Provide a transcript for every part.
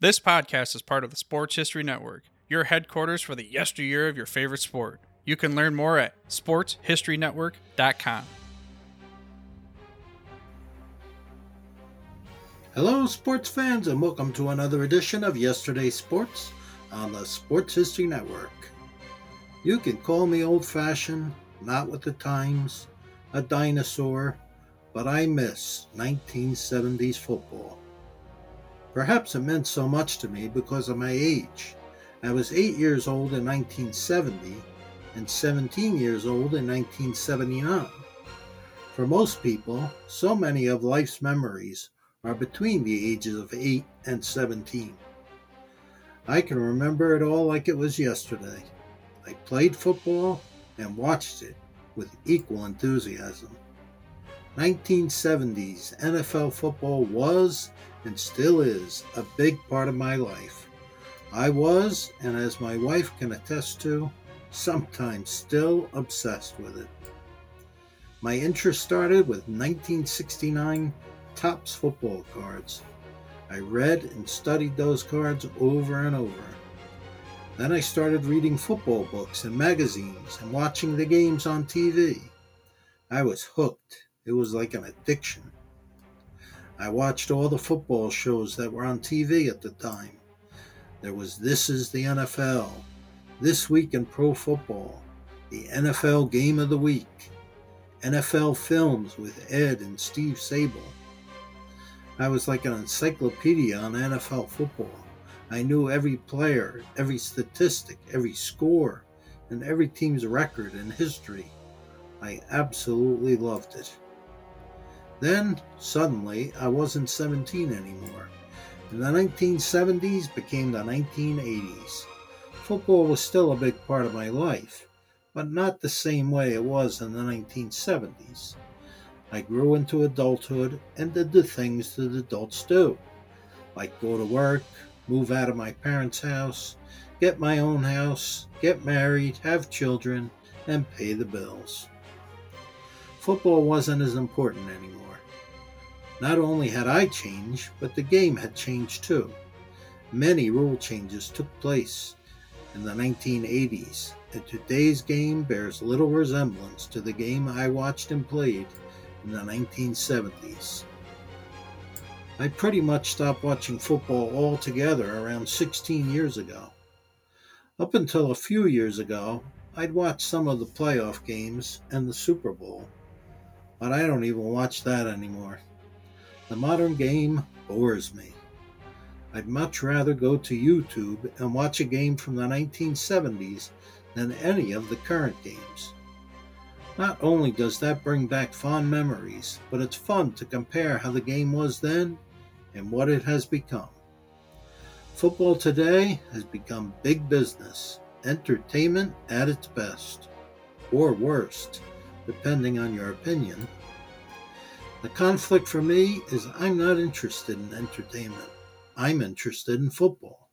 This podcast is part of the Sports History Network, your headquarters for the yesteryear of your favorite sport. You can learn more at sportshistorynetwork.com. Hello, sports fans, and welcome to another edition of Yesterday's Sports on the Sports History Network. You can call me old fashioned, not with the times, a dinosaur, but I miss 1970s football. Perhaps it meant so much to me because of my age. I was 8 years old in 1970 and 17 years old in 1979. For most people, so many of life's memories are between the ages of 8 and 17. I can remember it all like it was yesterday. I played football and watched it with equal enthusiasm. 1970s NFL football was and still is a big part of my life. I was, and as my wife can attest to, sometimes still obsessed with it. My interest started with 1969 Topps football cards. I read and studied those cards over and over. Then I started reading football books and magazines and watching the games on TV. I was hooked it was like an addiction. I watched all the football shows that were on TV at the time. There was This is the NFL, This Week in Pro Football, the NFL Game of the Week, NFL Films with Ed and Steve Sabol. I was like an encyclopedia on NFL football. I knew every player, every statistic, every score, and every team's record and history. I absolutely loved it. Then, suddenly, I wasn't 17 anymore. And the 1970s became the 1980s. Football was still a big part of my life, but not the same way it was in the 1970s. I grew into adulthood and did the things that adults do, like go to work, move out of my parents' house, get my own house, get married, have children, and pay the bills. Football wasn't as important anymore. Not only had I changed, but the game had changed too. Many rule changes took place in the 1980s, and today's game bears little resemblance to the game I watched and played in the 1970s. I pretty much stopped watching football altogether around 16 years ago. Up until a few years ago, I'd watch some of the playoff games and the Super Bowl, but I don't even watch that anymore. The modern game bores me. I'd much rather go to YouTube and watch a game from the 1970s than any of the current games. Not only does that bring back fond memories, but it's fun to compare how the game was then and what it has become. Football today has become big business, entertainment at its best, or worst, depending on your opinion. The conflict for me is I'm not interested in entertainment. I'm interested in football.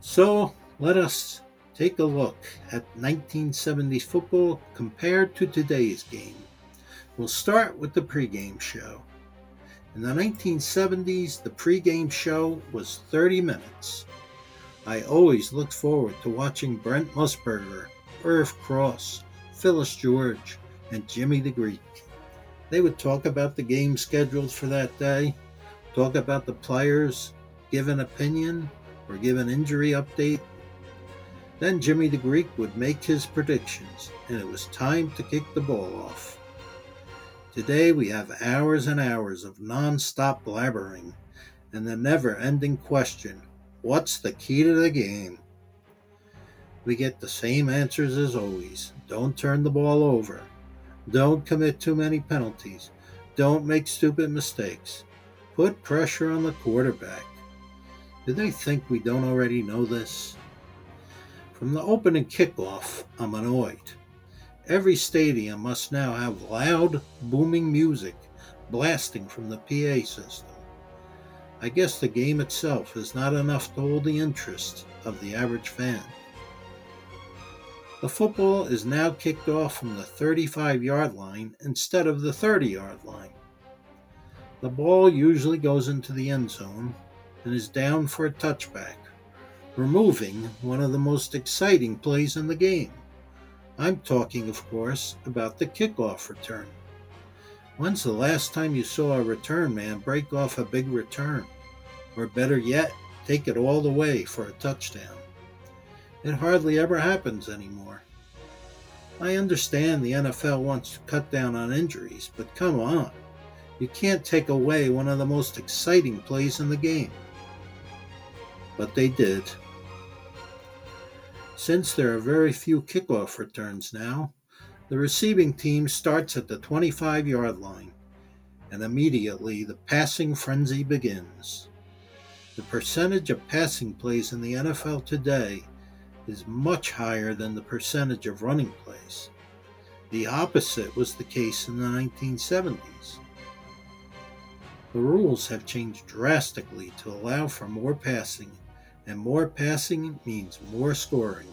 So let us take a look at 1970s football compared to today's game. We'll start with the pregame show. In the 1970s, the pregame show was 30 minutes. I always looked forward to watching Brent Musburger, Irv Cross, Phyllis George, and Jimmy the Greek. They would talk about the game scheduled for that day, talk about the players, give an opinion, or give an injury update. Then Jimmy the Greek would make his predictions, and it was time to kick the ball off. Today we have hours and hours of non stop blabbering and the never ending question what's the key to the game? We get the same answers as always don't turn the ball over, don't commit too many penalties. Don't make stupid mistakes. Put pressure on the quarterback. Do they think we don't already know this? From the opening kickoff, I'm annoyed. Every stadium must now have loud, booming music blasting from the PA system. I guess the game itself is not enough to hold the interest of the average fan. The football is now kicked off from the 35 yard line instead of the 30 yard line. The ball usually goes into the end zone and is down for a touchback, removing one of the most exciting plays in the game. I'm talking, of course, about the kickoff return. When's the last time you saw a return man break off a big return? Or better yet, take it all the way for a touchdown? It hardly ever happens anymore. I understand the NFL wants to cut down on injuries, but come on. You can't take away one of the most exciting plays in the game. But they did. Since there are very few kickoff returns now, the receiving team starts at the 25 yard line, and immediately the passing frenzy begins. The percentage of passing plays in the NFL today is much higher than the percentage of running plays. The opposite was the case in the 1970s. The rules have changed drastically to allow for more passing and more passing means more scoring.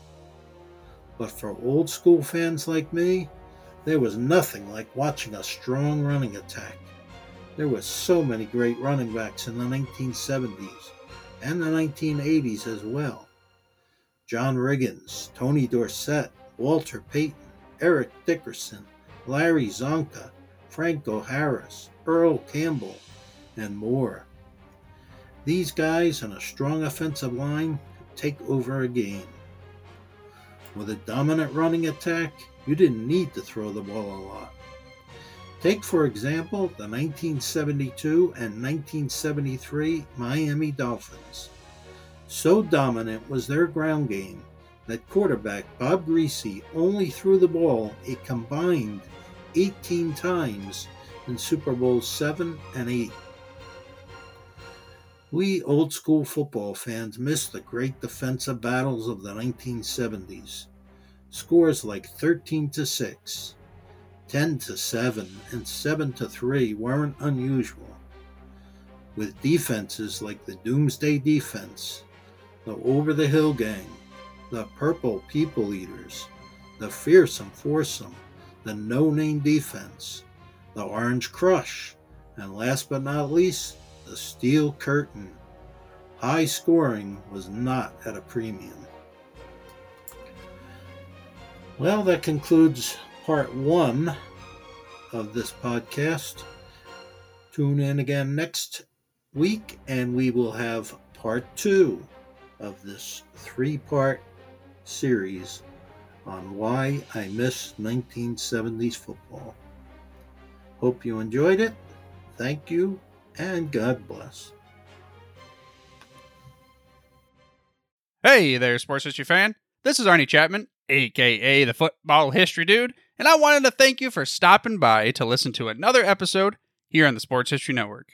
But for old school fans like me, there was nothing like watching a strong running attack. There were so many great running backs in the 1970s and the 1980s as well. John Riggins, Tony Dorsett, Walter Payton, Eric Dickerson, Larry Csonka, Franco Harris, Earl Campbell, and more. These guys and a strong offensive line take over a game. With a dominant running attack, you didn't need to throw the ball a lot. Take, for example, the 1972 and 1973 Miami Dolphins. So dominant was their ground game that quarterback Bob Griese only threw the ball a combined 18 times in Super Bowls 7 and 8. We old school football fans miss the great defensive battles of the 1970s. Scores like 13 to 6, 10 to 7, and 7 to 3 weren't unusual. With defenses like the Doomsday Defense, the Over the Hill Gang, the Purple People Eaters, the Fearsome Foursome, the No Name Defense, the Orange Crush, and last but not least, the Steel Curtain. High scoring was not at a premium. Well, that concludes part one of this podcast. Tune in again next week, and we will have part two of this three part series on why I miss 1970s football. Hope you enjoyed it. Thank you and God bless. Hey there, sports history fan. This is Arnie Chapman, aka the Football History Dude, and I wanted to thank you for stopping by to listen to another episode here on the Sports History Network.